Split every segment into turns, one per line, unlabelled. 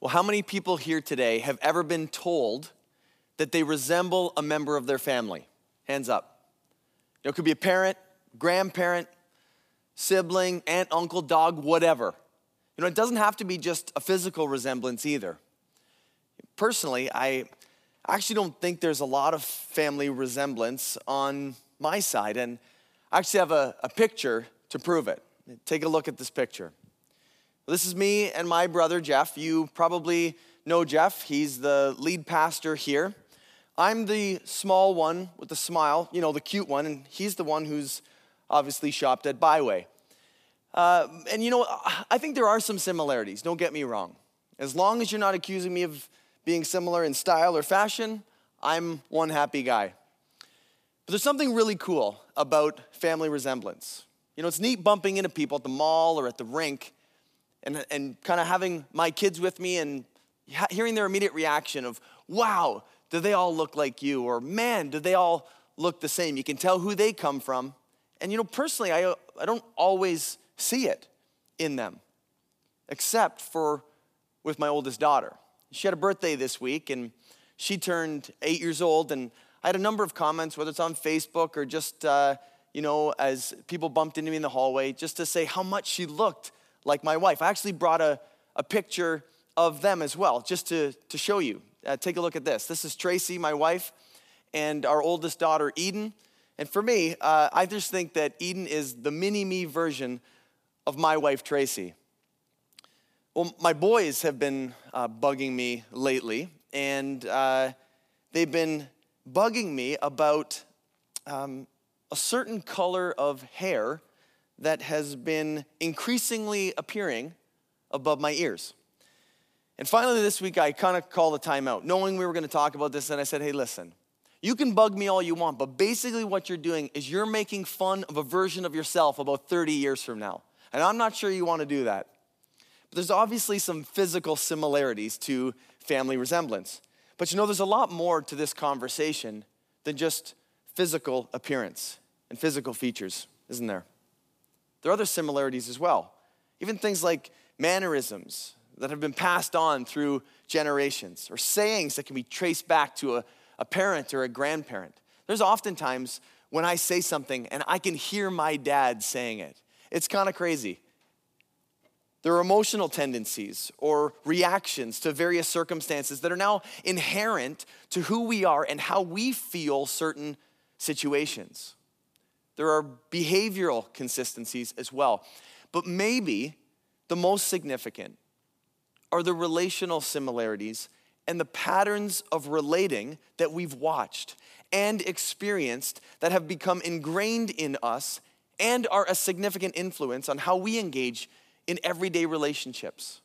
Well, how many people here today have ever been told that they resemble a member of their family? Hands up. You know, it could be a parent, grandparent, sibling, aunt, uncle, dog, whatever. You know, it doesn't have to be just a physical resemblance either. Personally, I actually don't think there's a lot of family resemblance on my side, and I actually have a, a picture to prove it. Take a look at this picture. This is me and my brother Jeff. You probably know Jeff, he's the lead pastor here. I'm the small one with the smile, you know, the cute one, and he's the one who's obviously shopped at BiWay. Uh, and you know, I think there are some similarities, don't get me wrong. As long as you're not accusing me of being similar in style or fashion, I'm one happy guy. But there's something really cool about family resemblance. You know, it's neat bumping into people at the mall or at the rink and, and kind of having my kids with me and hearing their immediate reaction of, wow, do they all look like you? Or man, do they all look the same? You can tell who they come from. And you know, personally, I, I don't always see it in them, except for with my oldest daughter. She had a birthday this week and she turned eight years old. And I had a number of comments, whether it's on Facebook or just, uh, you know, as people bumped into me in the hallway, just to say how much she looked like my wife. I actually brought a, a picture of them as well, just to, to show you. Uh, take a look at this. This is Tracy, my wife, and our oldest daughter, Eden. And for me, uh, I just think that Eden is the mini me version of my wife, Tracy. Well, my boys have been uh, bugging me lately, and uh, they've been bugging me about um, a certain color of hair that has been increasingly appearing above my ears. And finally, this week, I kind of called a timeout, knowing we were going to talk about this. And I said, hey, listen, you can bug me all you want, but basically, what you're doing is you're making fun of a version of yourself about 30 years from now. And I'm not sure you want to do that. But there's obviously some physical similarities to family resemblance. But you know, there's a lot more to this conversation than just physical appearance and physical features, isn't there? There are other similarities as well. Even things like mannerisms that have been passed on through generations, or sayings that can be traced back to a, a parent or a grandparent. There's oftentimes when I say something and I can hear my dad saying it. It's kind of crazy. There are emotional tendencies or reactions to various circumstances that are now inherent to who we are and how we feel certain situations. There are behavioral consistencies as well. But maybe the most significant are the relational similarities and the patterns of relating that we've watched and experienced that have become ingrained in us and are a significant influence on how we engage in everyday relationships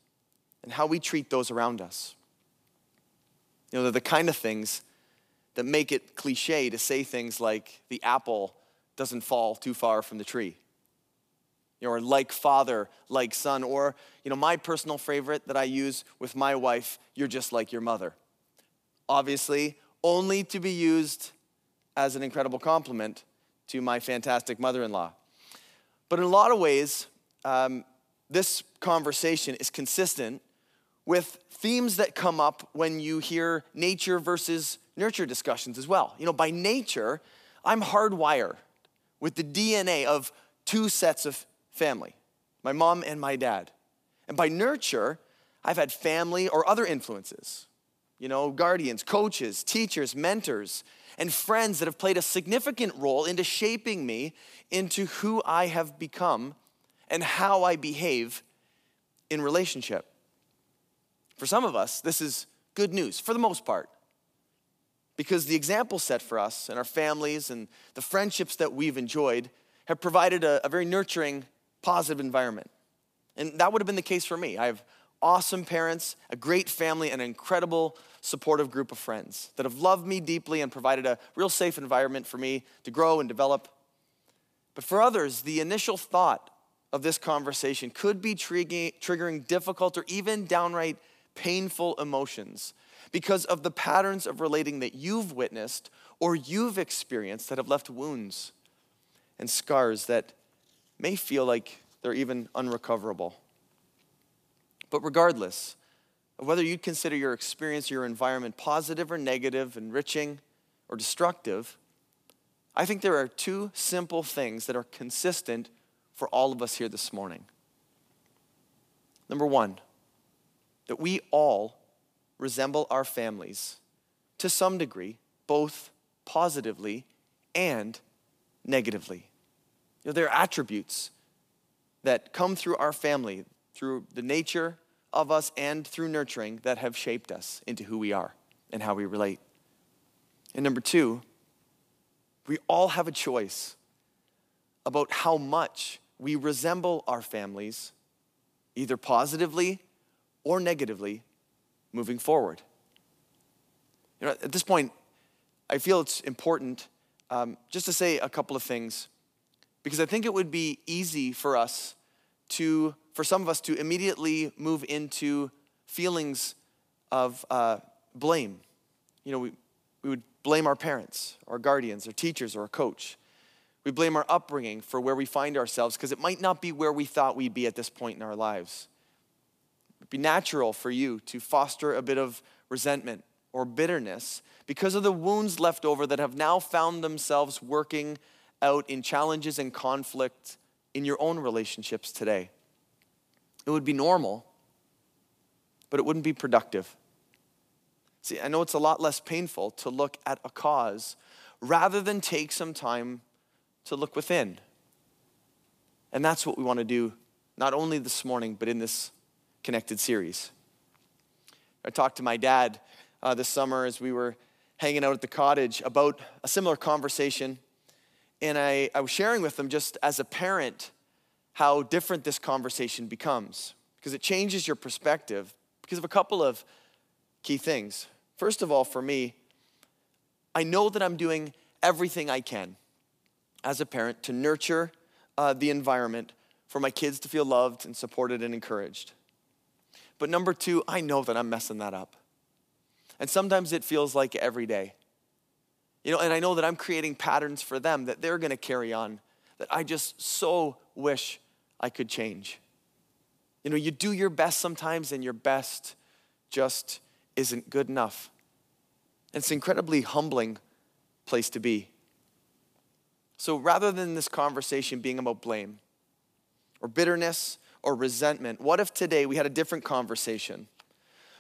and how we treat those around us. You know, they're the kind of things that make it cliche to say things like the apple doesn't fall too far from the tree. You know, or like father, like son, or you know, my personal favorite that I use with my wife, you're just like your mother. Obviously, only to be used as an incredible compliment to my fantastic mother-in-law. But in a lot of ways, um, this conversation is consistent with themes that come up when you hear nature versus nurture discussions as well. You know, by nature, I'm hardwired with the DNA of two sets of family my mom and my dad. And by nurture, I've had family or other influences, you know, guardians, coaches, teachers, mentors, and friends that have played a significant role into shaping me into who I have become and how I behave in relationship. For some of us, this is good news for the most part. Because the example set for us and our families and the friendships that we've enjoyed have provided a, a very nurturing, positive environment. And that would have been the case for me. I have awesome parents, a great family, and an incredible supportive group of friends that have loved me deeply and provided a real safe environment for me to grow and develop. But for others, the initial thought of this conversation could be triggering difficult or even downright painful emotions because of the patterns of relating that you've witnessed or you've experienced that have left wounds and scars that may feel like they're even unrecoverable. But regardless, of whether you'd consider your experience, your environment positive or negative, enriching or destructive, I think there are two simple things that are consistent for all of us here this morning. Number one, that we all resemble our families to some degree, both positively and negatively. You know, there are attributes that come through our family, through the nature of us and through nurturing that have shaped us into who we are and how we relate. And number two, we all have a choice about how much we resemble our families, either positively or negatively, moving forward. You know, at this point, I feel it's important um, just to say a couple of things because I think it would be easy for us to, for some of us to immediately move into feelings of uh, blame. You know, we, we would blame our parents, our guardians, our teachers, or a coach. We blame our upbringing for where we find ourselves because it might not be where we thought we'd be at this point in our lives. It'd be natural for you to foster a bit of resentment or bitterness because of the wounds left over that have now found themselves working out in challenges and conflict in your own relationships today. It would be normal, but it wouldn't be productive. See, I know it's a lot less painful to look at a cause rather than take some time to look within. And that's what we want to do, not only this morning, but in this connected series. I talked to my dad uh, this summer as we were hanging out at the cottage about a similar conversation. And I, I was sharing with them just as a parent how different this conversation becomes because it changes your perspective because of a couple of key things. First of all, for me, I know that I'm doing everything I can as a parent to nurture uh, the environment for my kids to feel loved and supported and encouraged. But number two, I know that I'm messing that up. And sometimes it feels like every day. You know, and I know that I'm creating patterns for them that they're gonna carry on that I just so wish I could change. You know, you do your best sometimes, and your best just isn't good enough. It's an incredibly humbling place to be. So rather than this conversation being about blame or bitterness or resentment, what if today we had a different conversation?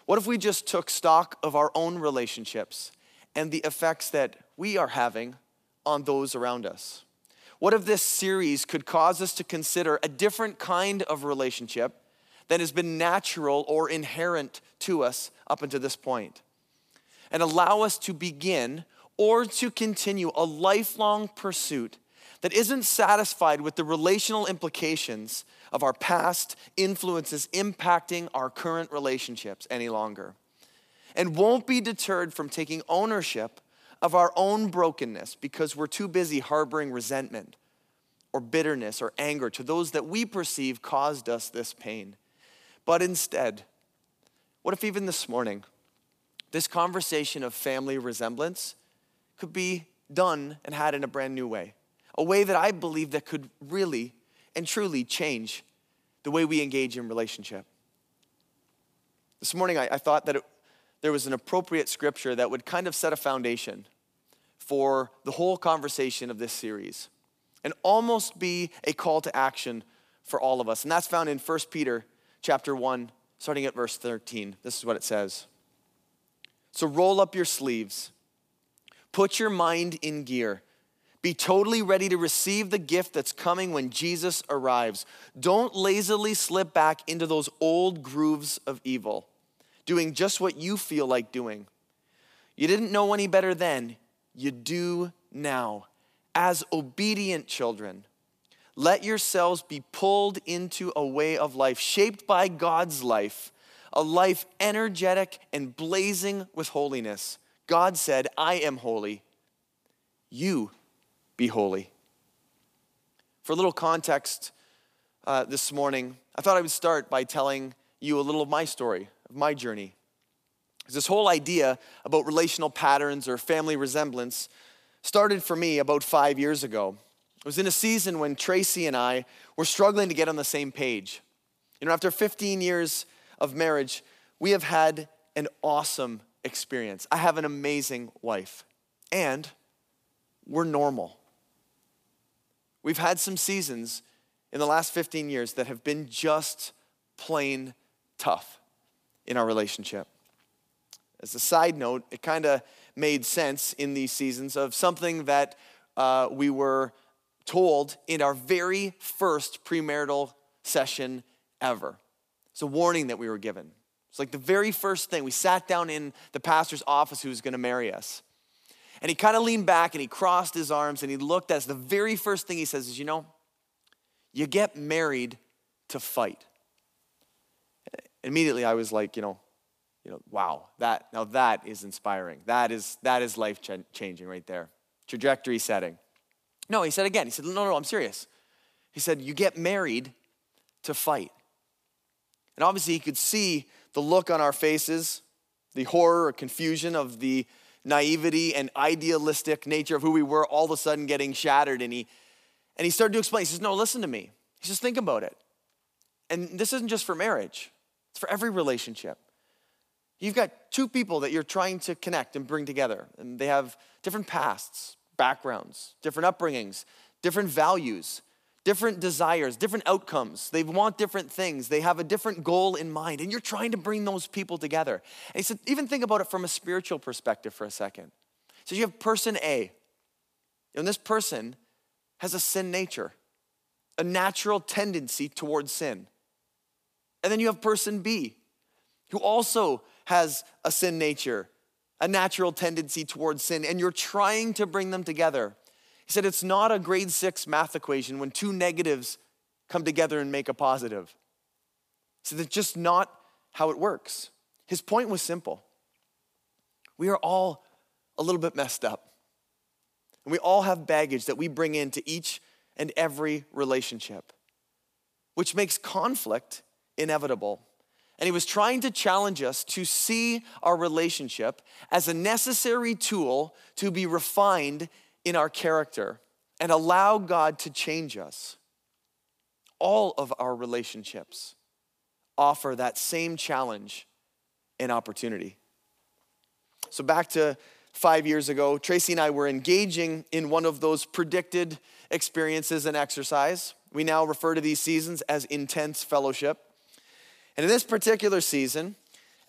What if we just took stock of our own relationships and the effects that we are having on those around us? What if this series could cause us to consider a different kind of relationship that has been natural or inherent to us up until this? And allow us to begin or to continue a lifelong pursuit that isn't satisfied with the relational implications of our past influences impacting our current relationships any longer, and won't be deterred from taking ownership of our own brokenness because we're too busy harboring resentment or bitterness or anger to those that we perceive caused us this pain. But instead, what if even this morning, this conversation of family resemblance could be done and had in a brand new way? A way that I believe that could really and truly change the way we engage in relationship. This morning, I, I thought that it, there was an appropriate scripture that would kind of set a foundation for the whole conversation of this series and almost be a call to action for all of us. And that's found in 1 Peter chapter 1, starting at verse 13. This is what it says. So roll up your sleeves, put your mind in gear be totally ready to receive the gift that's coming when Jesus arrives. Don't lazily slip back into those old grooves of evil, doing just what you feel like doing. You didn't know any better then, you do now. As obedient children, let yourselves be pulled into a way of life shaped by God's life, a life energetic and blazing with holiness. God said, I am holy. You be holy. For a little context uh, this morning, I thought I would start by telling you a little of my story, of my journey. This whole idea about relational patterns or family resemblance started for me about five years ago. It was in a season when Tracy and I were struggling to get on the same page. You know, after 15 years of marriage, we have had an awesome experience. I have an amazing wife, and we're normal. We've had some seasons in the last 15 years that have been just plain tough in our relationship. As a side note, it kind of made sense in these seasons of something that uh, we were told in our very first premarital session ever. It's a warning that we were given. It's like the very first thing. We sat down in the pastor's office who was going to marry us. And he kind of leaned back and he crossed his arms and he looked at us. The very first thing he says is, You know, you get married to fight. Immediately I was like, you know, you know, wow, that now that is inspiring. That is that is life changing right there. Trajectory setting. No, he said again. He said, no, no, no, I'm serious. He said, you get married to fight. And obviously, he could see the look on our faces, the horror or confusion of the naivety and idealistic nature of who we were all of a sudden getting shattered. And he, and he started to explain. He says, No, listen to me. He says, Think about it. And this isn't just for marriage, it's for every relationship. You've got two people that you're trying to connect and bring together, and they have different pasts, backgrounds, different upbringings, different values different desires, different outcomes. They want different things. They have a different goal in mind, and you're trying to bring those people together. And he said, even think about it from a spiritual perspective for a second. So you have person A, and this person has a sin nature, a natural tendency towards sin. And then you have person B, who also has a sin nature, a natural tendency towards sin, and you're trying to bring them together. He said it's not a grade six math equation when two negatives come together and make a positive. He said that's just not how it works. His point was simple. We are all a little bit messed up. And we all have baggage that we bring into each and every relationship, which makes conflict inevitable. And he was trying to challenge us to see our relationship as a necessary tool to be refined in our character and allow God to change us. All of our relationships offer that same challenge and opportunity. So, back to five years ago, Tracy and I were engaging in one of those predicted experiences and exercise. We now refer to these seasons as intense fellowship. And in this particular season,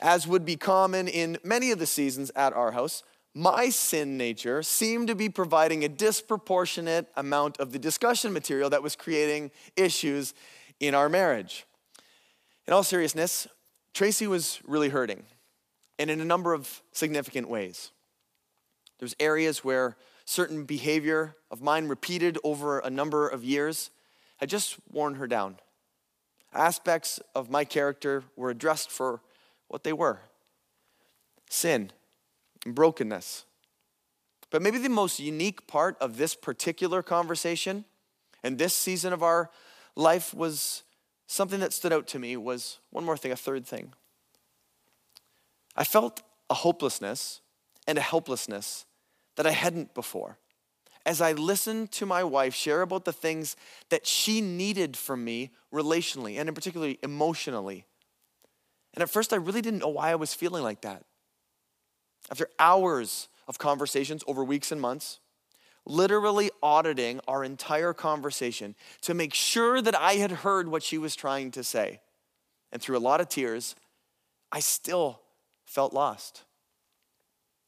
as would be common in many of the seasons at our house, my sin nature seemed to be providing a disproportionate amount of the discussion material that was creating issues in our marriage. In all seriousness, Tracy was really hurting, and in a number of significant ways. There's areas where certain behavior of mine repeated over a number of years had just worn her down. Aspects of my character were addressed for what they were sin and brokenness. But maybe the most unique part of this particular conversation and this season of our life was something that stood out to me was one more thing, a third thing. I felt a hopelessness and a helplessness that I hadn't before. As I listened to my wife share about the things that she needed from me relationally and in particular emotionally. And at first I really didn't know why I was feeling like that. After hours of conversations over weeks and months, literally auditing our entire conversation to make sure that I had heard what she was trying to say. And through a lot of tears, I still felt lost.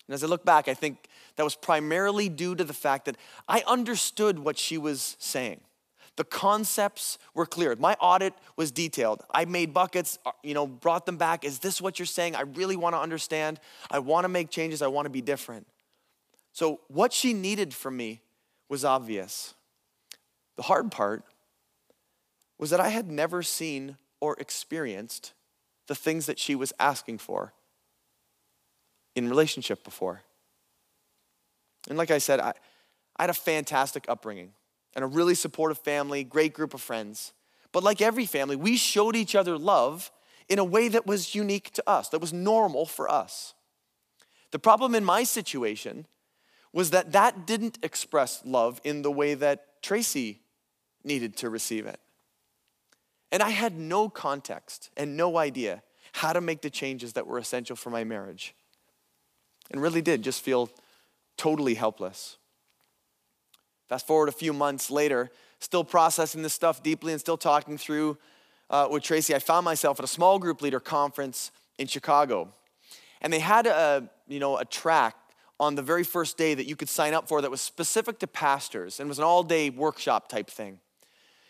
And as I look back, I think that was primarily due to the fact that I understood what she was saying. The concepts were clear. My audit was detailed. I made buckets, uh, you know, brought them back. Is this what you're saying? I really want to understand. I want to make changes. I want to be different. So, what she needed from me was obvious. The hard part was that I had never seen or experienced the things that she was asking for in relationship before. And like I said, I, I had a fantastic upbringing and a really supportive family, great group of friends. But like every family, we showed each other love in a way that was unique to us, that was normal for us. The problem in my situation was that that didn't express love in the way that Tracy needed to receive it. And I had no context and no idea how to make the changes that were essential for my marriage. And really did just feel totally helpless. Fast forward a few months later, still processing this stuff deeply and still talking through uh, with Tracy, I found myself at a small group leader conference in Chicago. And they had a, you know, a track on the very first day that you could sign up for that was specific to pastors and was an all day workshop type thing.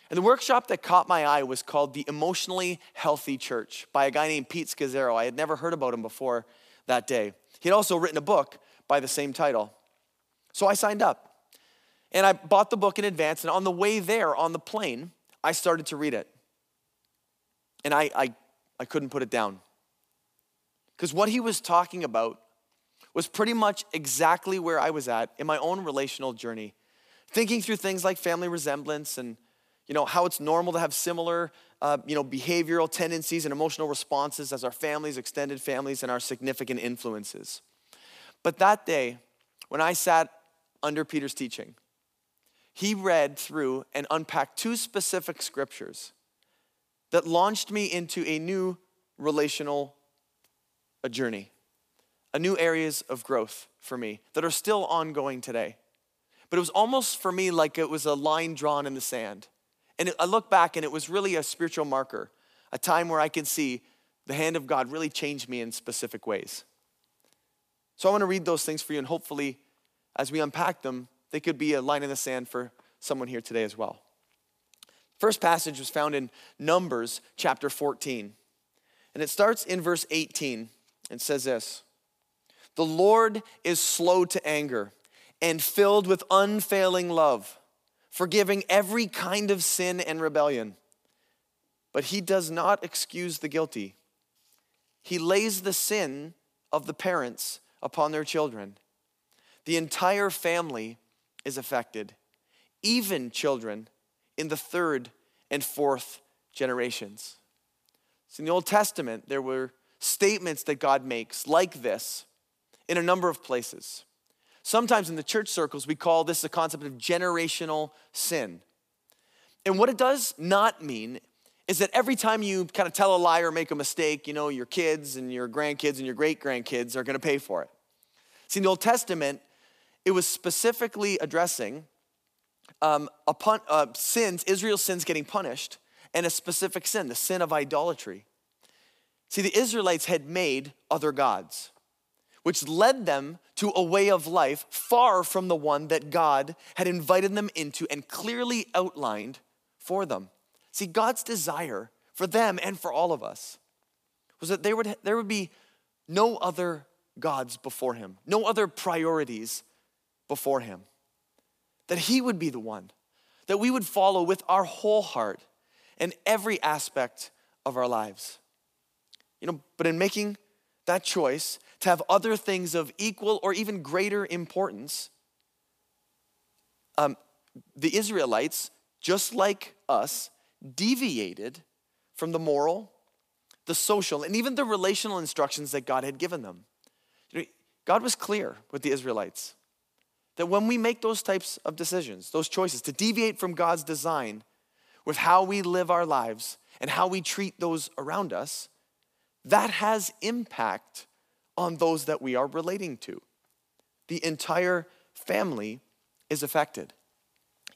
And the workshop that caught my eye was called The Emotionally Healthy Church by a guy named Pete Scazzero. I had never heard about him before that day. He had also written a book by the same title. So I signed up. And I bought the book in advance, and on the way there on the plane, I started to read it. And I, I, I couldn't put it down. Because what he was talking about was pretty much exactly where I was at in my own relational journey. Thinking through things like family resemblance and you know, how it's normal to have similar, uh, you know, behavioral tendencies and emotional responses as our families, extended families, and our significant influences. But that day, when I sat under Peter's teaching, he read through and unpacked two specific scriptures that launched me into a new relational a journey, a new areas of growth for me that are still ongoing today. But it was almost for me like it was a line drawn in the sand. And I look back and it was really a spiritual marker, a time where I can see the hand of God really change me in specific ways. So I want to read those things for you, and hopefully, as we unpack them, they could be a line in the sand for someone here today as well. First passage was found in Numbers chapter 14, and it starts in verse 18 and says this The Lord is slow to anger and filled with unfailing love forgiving every kind of sin and rebellion. But he does not excuse the guilty. He lays the sin of the parents upon their children. The entire family is affected, even children in the third and fourth generations. So in the Old Testament, there were statements that God makes like this in a number of places. Sometimes in the church circles, we call this the concept of generational sin. And what it does not mean is that every time you kind of tell a lie or make a mistake, you know, your kids and your grandkids and your great grandkids are going to pay for it. See, in the Old Testament, it was specifically addressing um, uh, sins, Israel's sins getting punished, and a specific sin, the sin of idolatry. See, the Israelites had made other gods which led them to a way of life far from the one that God had invited them into and clearly outlined for them. See, God's desire for them and for all of us was that there would, there would be no other gods before him, no other priorities before him. That he would be the one that we would follow with our whole heart in every aspect of our lives. You know, but in making that choice, to have other things of equal or even greater importance, um, the Israelites, just like us, deviated from the moral, the social, and even the relational instructions that God had given them. God was clear with the Israelites that when we make those types of decisions, those choices to deviate from God's design with how we live our lives and how we treat those around us, that has impact on those that we are relating to. The entire family is affected,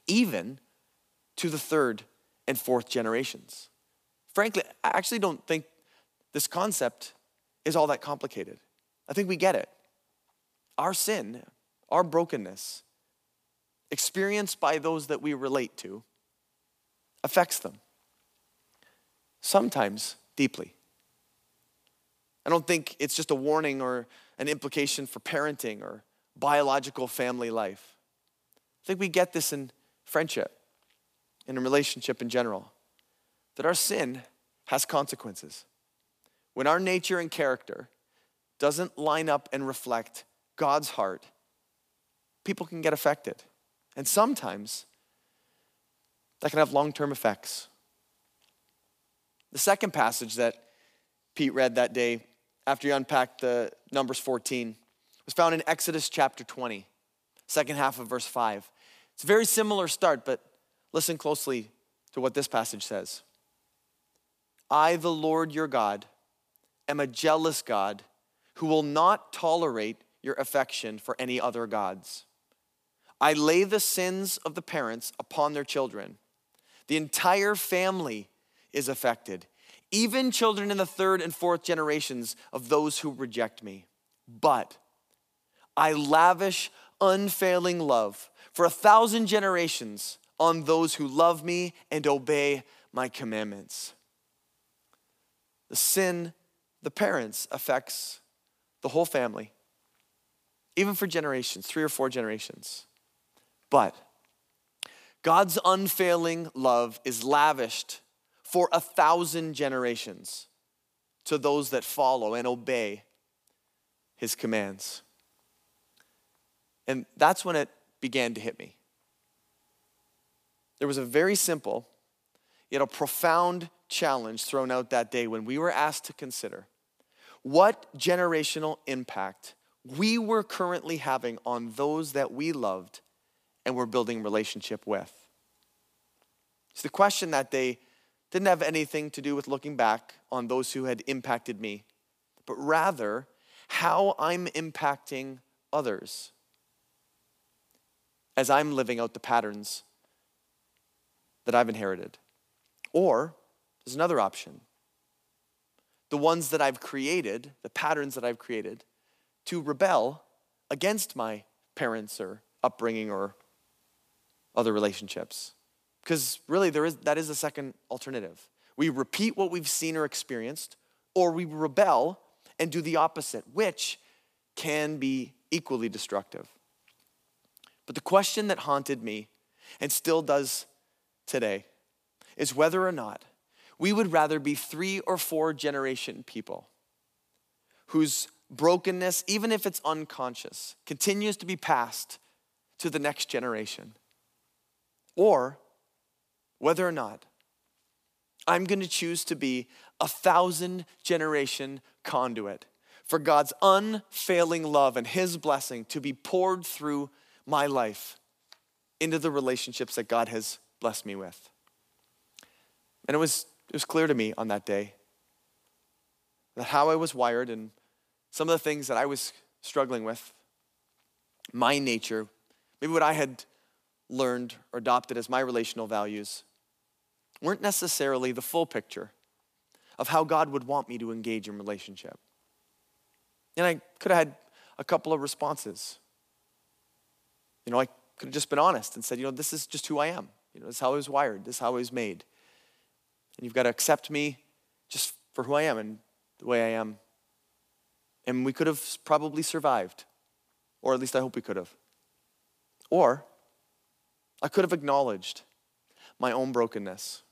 even to the third and fourth generations. Frankly, I actually don't think this concept is all that complicated. I think we get it. Our sin, our brokenness, experienced by those that we relate to, affects them, sometimes deeply. I don't think it's just a warning or an implication for parenting or biological family life. I think we get this in friendship, in a relationship in general, that our sin has consequences. When our nature and character doesn't line up and reflect God's heart, people can get affected. And sometimes that can have long term effects. The second passage that Pete read that day after you unpacked the Numbers 14 was found in Exodus chapter 20, second half of verse 5. It's a very similar start, but listen closely to what this passage says. I, the Lord your God, am a jealous God who will not tolerate your affection for any other gods. I lay the sins of the parents upon their children. The entire family is affected, even children in the third and fourth generations of those who reject me. But I lavish unfailing love for a thousand generations on those who love me and obey my commandments. The sin, the parents, affects the whole family, even for generations, three or four generations. But God's unfailing love is lavished for a thousand generations to those that follow and obey his commands. And that's when it began to hit me. There was a very simple, yet a profound challenge thrown out that day when we were asked to consider what generational impact we were currently having on those that we loved and we're building relationship with. So the question that day didn't have anything to do with looking back on those who had impacted me, but rather how I'm impacting others as I'm living out the patterns that I've inherited. Or there's another option the ones that I've created, the patterns that I've created, to rebel against my parents or upbringing or other relationships. Because really, there is, that is a second alternative. We repeat what we've seen or experienced, or we rebel and do the opposite, which can be equally destructive. But the question that haunted me and still does today is whether or not we would rather be three or four generation people whose brokenness, even if it's unconscious, continues to be passed to the next generation, or whether or not I'm going to choose to be a thousand generation conduit for God's unfailing love and His blessing to be poured through my life into the relationships that God has blessed me with. And it was, it was clear to me on that day that how I was wired and some of the things that I was struggling with, my nature, maybe what I had learned or adopted as my relational values, weren't necessarily the full picture of how God would want me to engage in relationship. And I could have had a couple of responses. You know, I could have just been honest and said, you know, this is just who I am. You know, this is how I was wired, this is how I was made. And you've got to accept me just for who I am and the way I am. And we could have probably survived, or at least I hope we could have. Or I could have acknowledged my own brokenness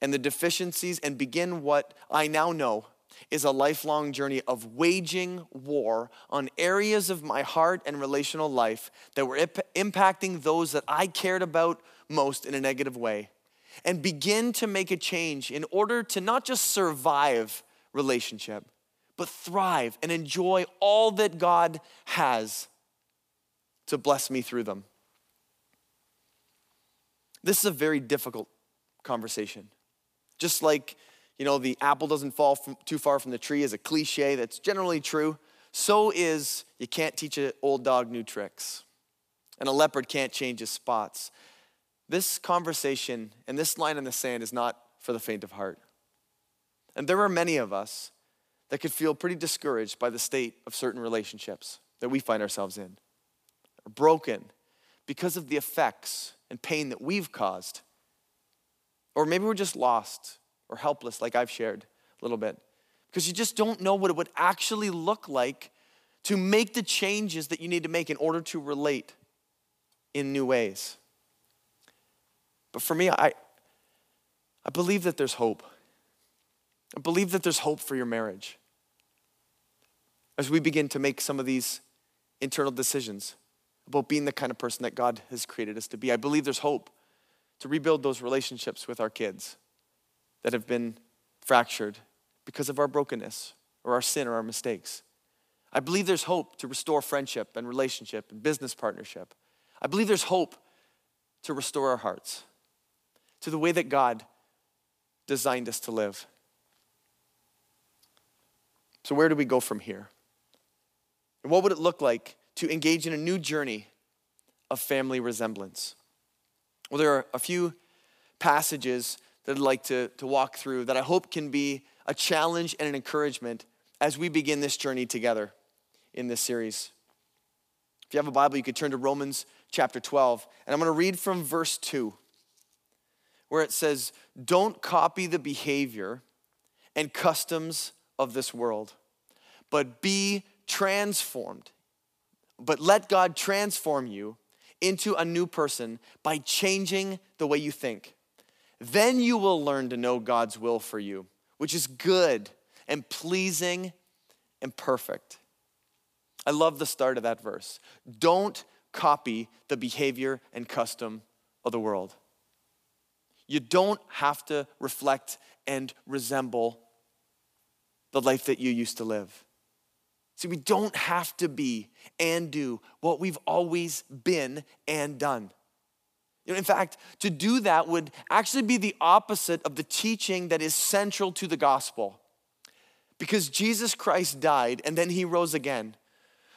and the deficiencies and begin what I now know is a lifelong journey of waging war on areas of my heart and relational life that were imp- impacting those that I cared about most in a negative way. And begin to make a change in order to not just survive relationship, but thrive and enjoy all that God has to bless me through them. This is a very difficult conversation. Just like you know, the apple doesn't fall from, too far from the tree is a cliche that's generally true. So is you can't teach an old dog new tricks, and a leopard can't change his spots. This conversation and this line in the sand is not for the faint of heart. And there are many of us that could feel pretty discouraged by the state of certain relationships that we find ourselves in, broken because of the effects and pain that we've caused. Or maybe we're just lost or helpless, like I've shared a little bit, because you just don't know what it would actually look like to make the changes that you need to make in order to relate in new ways. But for me, I, I believe that there's hope. I believe that there's hope for your marriage as we begin to make some of these internal decisions about being the kind of person that God has created us to be. I believe there's hope to rebuild those relationships with our kids that have been fractured because of our brokenness or our sin or our mistakes. I believe there's hope to restore friendship and relationship and business partnership. I believe there's hope to restore our hearts to the way that God designed us to live. So, where do we go from here? And what would it look like to engage in a new journey of family resemblance? Well, there are a few passages that I'd like to, to walk through that I hope can be a challenge and an encouragement as we begin this journey together in this series. If you have a Bible, you could turn to Romans chapter 12, and I'm going to read from verse 2, where it says, Don't copy the behavior and customs of this world, but be transformed. But let God transform you into a new person by changing the way you think. Then you will learn to know God's will for you, which is good and pleasing and perfect. I love the start of that verse. Don't copy the behavior and custom of the world. You don't have to reflect and resemble the life that you used to live. See, we don't have to be and do what we've always been and done. In fact, to do that would actually be the opposite of the teaching that is central to the gospel. Because Jesus Christ died and then he rose again,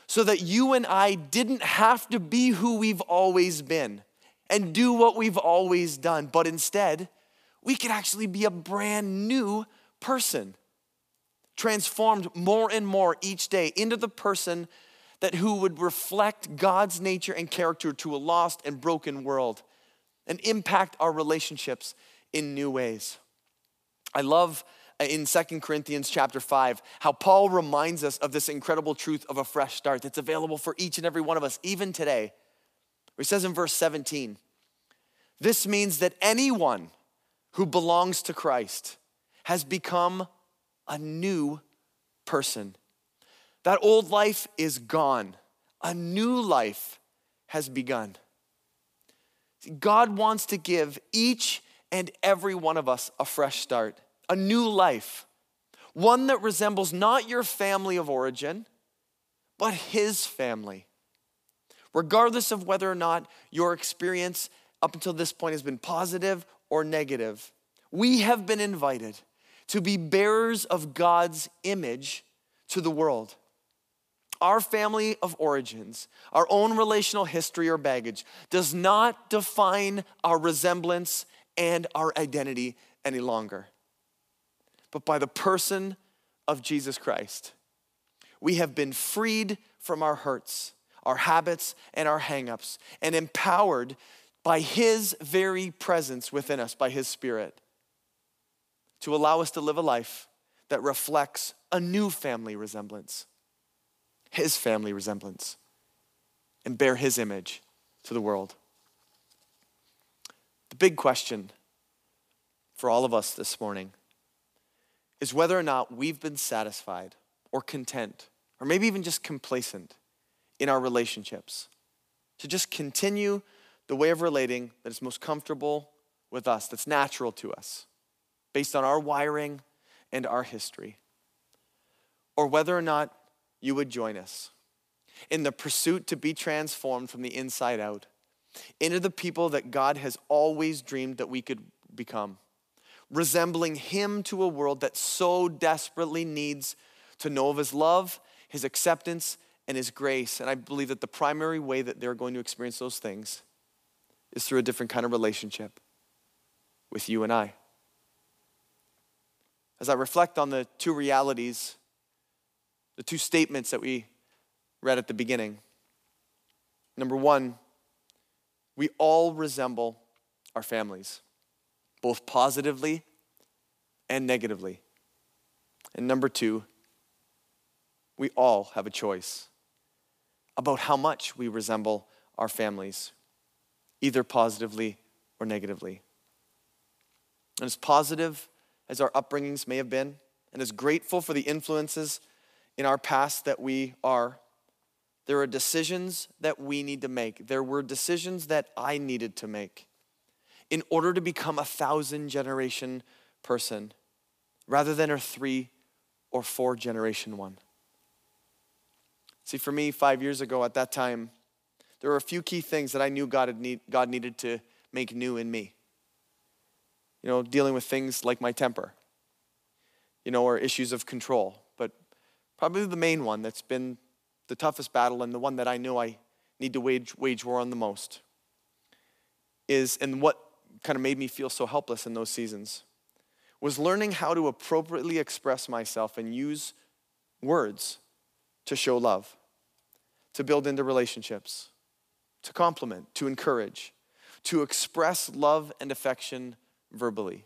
so that you and I didn't have to be who we've always been and do what we've always done, but instead, we could actually be a brand new person transformed more and more each day into the person that who would reflect God's nature and character to a lost and broken world and impact our relationships in new ways. I love uh, in Second Corinthians chapter 5 how Paul reminds us of this incredible truth of a fresh start that's available for each and every one of us even today. He says in verse 17, this means that anyone who belongs to Christ has become a new person. That old life is gone, a new life has begun. God wants to give each and every one of us a fresh start, a new life, one that resembles not your family of origin, but His family. Regardless of whether or not your experience up until this point has been positive or negative, we have been invited to be bearers of God's image to the world. Our family of origins, our own relational history or baggage, does not define our resemblance and our identity any longer. But by the person of Jesus Christ, we have been freed from our hurts, our habits, and our hangups, and empowered by His very presence within us, by His Spirit to allow us to live a life that reflects a new family resemblance, his family resemblance, and bear his image to the world. The big question for all of us this morning is whether or not we've been satisfied or content, or maybe even just complacent in our relationships, to just continue the way of relating that is most comfortable with us, that's natural to us based on our wiring and our history, or whether or not you would join us in the pursuit to be transformed from the inside out into the people that God has always dreamed that we could become, resembling Him to a world that so desperately needs to know of His love, His acceptance, and His grace. And I believe that the primary way that they're going to experience those things is through a different kind of relationship with you and I as I reflect on the two realities, the two statements that we read at the beginning. Number one, we all resemble our families, both positively and negatively. And number two, we all have a choice about how much we resemble our families, either positively or negatively. And as positive as our upbringings may have been, and as grateful for the influences in our past that we are, there are decisions that we need to make. There were decisions that I needed to make in order to become a thousand generation person rather than a three or four generation one. See, for me, five years ago at that time, there were a few key things that I knew God, need, God needed to make new in me you know, dealing with things like my temper, you know, or issues of control. But probably the main one that's been the toughest battle and the one that I know I need to wage, wage war on the most, is, and what kind of made me feel so helpless in those seasons, was learning how to appropriately express myself and use words to show love, to build into relationships, to compliment, to encourage, to express love and affection verbally,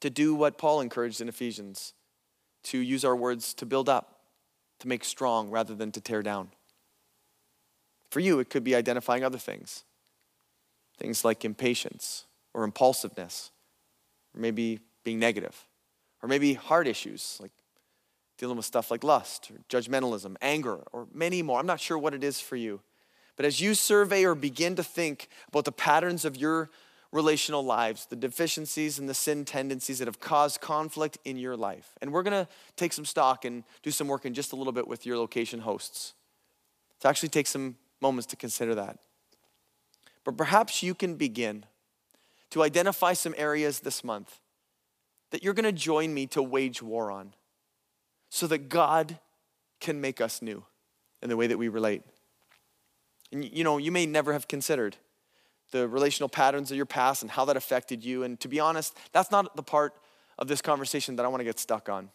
to do what Paul encouraged in Ephesians, to use our words to build up, to make strong rather than to tear down. For you, it could be identifying other things, things like impatience or impulsiveness, or maybe being negative, or maybe heart issues like dealing with stuff like lust or judgmentalism, anger, or many more. I'm not sure what it is for you. But as you survey or begin to think about the patterns of your relational lives, the deficiencies and the sin tendencies that have caused conflict in your life, and we're gonna take some stock and do some work in just a little bit with your location hosts to actually take some moments to consider that. But perhaps you can begin to identify some areas this month that you're gonna join me to wage war on so that God can make us new in the way that we relate. And you know, you may never have considered the relational patterns of your past and how that affected you. And to be honest, that's not the part of this conversation that I want to get stuck on.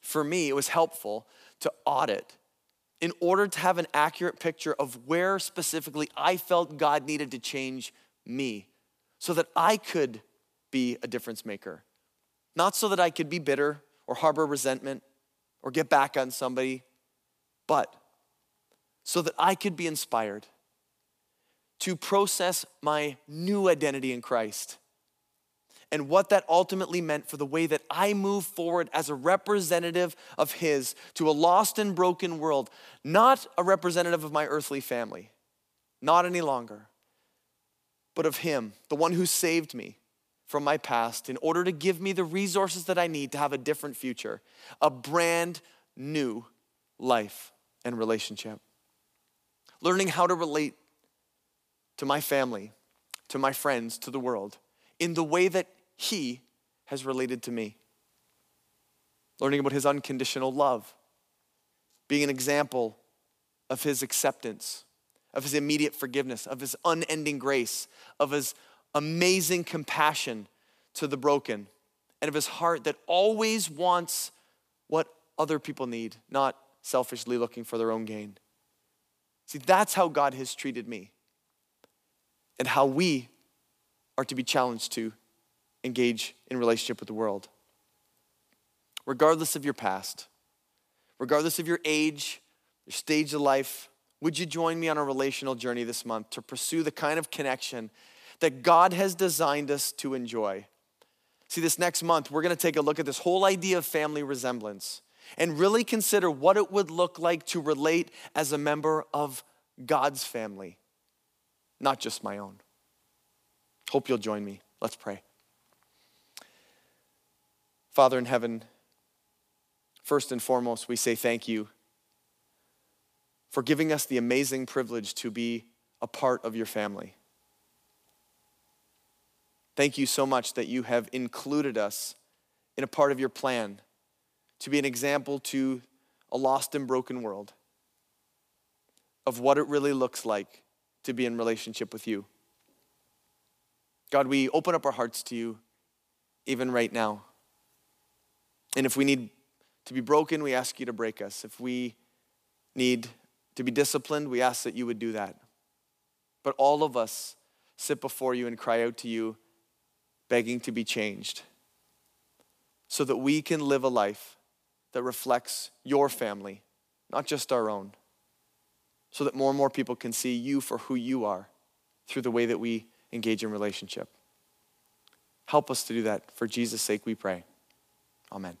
For me, it was helpful to audit in order to have an accurate picture of where specifically I felt God needed to change me so that I could be a difference maker. Not so that I could be bitter or harbor resentment or get back on somebody, but so that I could be inspired to process my new identity in Christ and what that ultimately meant for the way that I move forward as a representative of His to a lost and broken world, not a representative of my earthly family, not any longer, but of Him, the one who saved me from my past in order to give me the resources that I need to have a different future, a brand new life and relationship. Learning how to relate to my family, to my friends, to the world in the way that He has related to me. Learning about His unconditional love, being an example of His acceptance, of His immediate forgiveness, of His unending grace, of His amazing compassion to the broken and of his heart that always wants what other people need, not selfishly looking for their own gain. See, that's how God has treated me and how we are to be challenged to engage in relationship with the world. Regardless of your past, regardless of your age, your stage of life, would you join me on a relational journey this month to pursue the kind of connection that God has designed us to enjoy. See, this next month, we're gonna take a look at this whole idea of family resemblance and really consider what it would look like to relate as a member of God's family, not just my own. Hope you'll join me. Let's pray. Father in heaven, first and foremost, we say thank you for giving us the amazing privilege to be a part of your family. Thank you so much that you have included us in a part of your plan to be an example to a lost and broken world of what it really looks like to be in relationship with you. God, we open up our hearts to you even right now. And if we need to be broken, we ask you to break us. If we need to be disciplined, we ask that you would do that. But all of us sit before you and cry out to you begging to be changed so that we can live a life that reflects your family, not just our own, so that more and more people can see you for who you are through the way that we engage in relationship. Help us to do that. For Jesus' sake, we pray. Amen.